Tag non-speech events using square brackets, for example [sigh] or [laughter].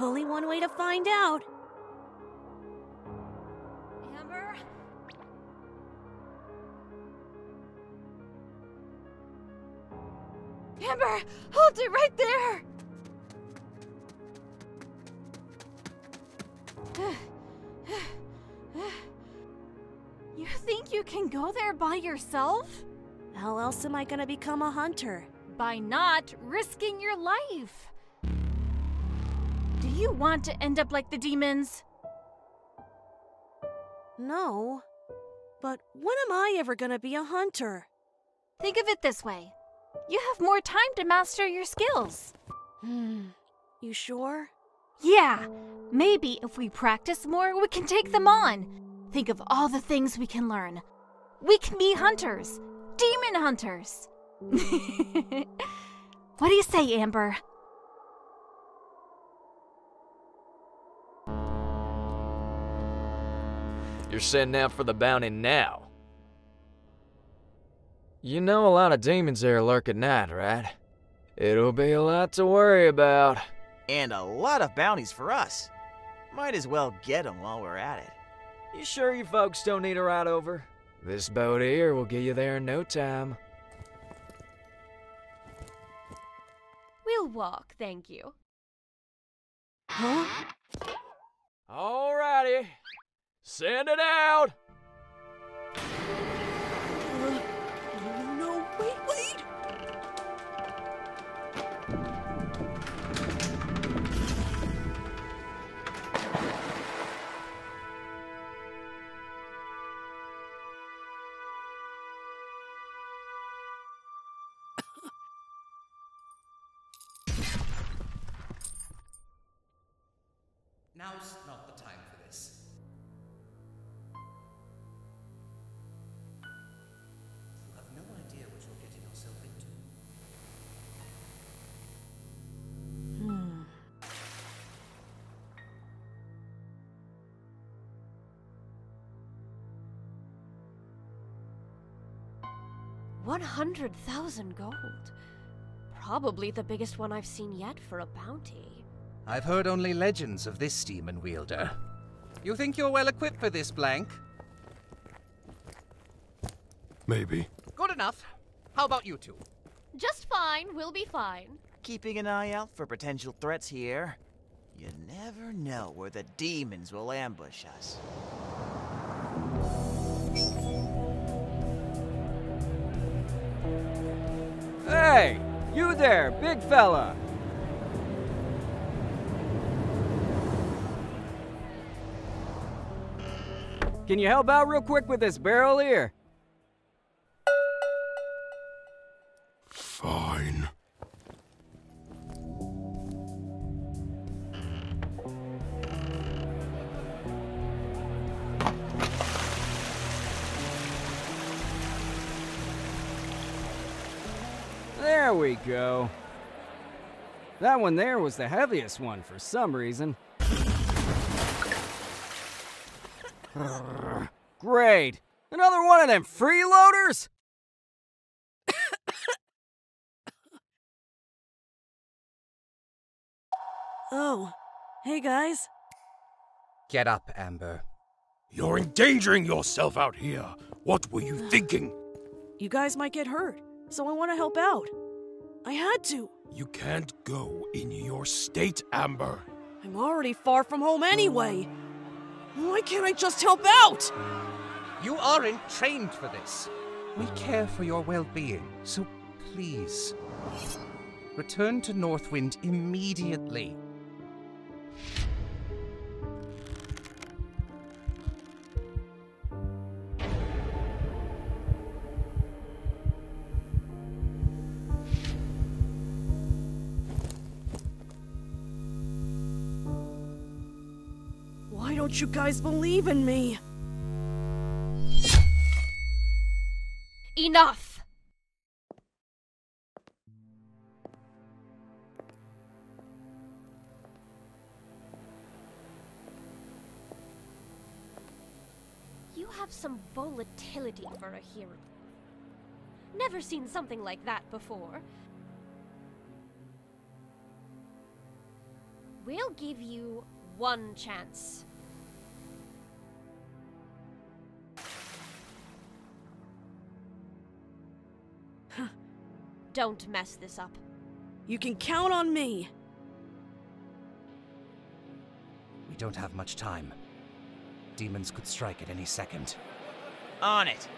Only one way to find out. Amber? Amber, hold it right there! You think you can go there by yourself? How else am I gonna become a hunter? By not risking your life. Do you want to end up like the demons? No. But when am I ever gonna be a hunter? Think of it this way you have more time to master your skills. Hmm. You sure? Yeah, maybe if we practice more, we can take them on. Think of all the things we can learn. We can be hunters, demon hunters. [laughs] what do you say, Amber? You're setting out for the bounty now. You know a lot of demons there lurk at night, right? It'll be a lot to worry about. And a lot of bounties for us. Might as well get 'em while we're at it. You sure you folks don't need a ride over? This boat here will get you there in no time. We'll walk, thank you. Huh? Alrighty. Send it out! Uh, no, wait, wait! Now's 100,000 gold. Probably the biggest one I've seen yet for a bounty. I've heard only legends of this demon wielder. You think you're well equipped for this, Blank? Maybe. Good enough. How about you two? Just fine. We'll be fine. Keeping an eye out for potential threats here. You never know where the demons will ambush us. Hey! You there, big fella! Can you help out real quick with this barrel here? Fine. There we go. That one there was the heaviest one for some reason. Great! Another one of them freeloaders? Oh, hey guys. Get up, Amber. You're endangering yourself out here. What were you thinking? You guys might get hurt, so I want to help out. I had to. You can't go in your state, Amber. I'm already far from home anyway. Why can't I just help out? You aren't trained for this. We care for your well being, so please. Return to Northwind immediately. Don't you guys believe in me? Enough! You have some volatility for a hero. Never seen something like that before. We'll give you one chance. Don't mess this up. You can count on me. We don't have much time. Demons could strike at any second. On it!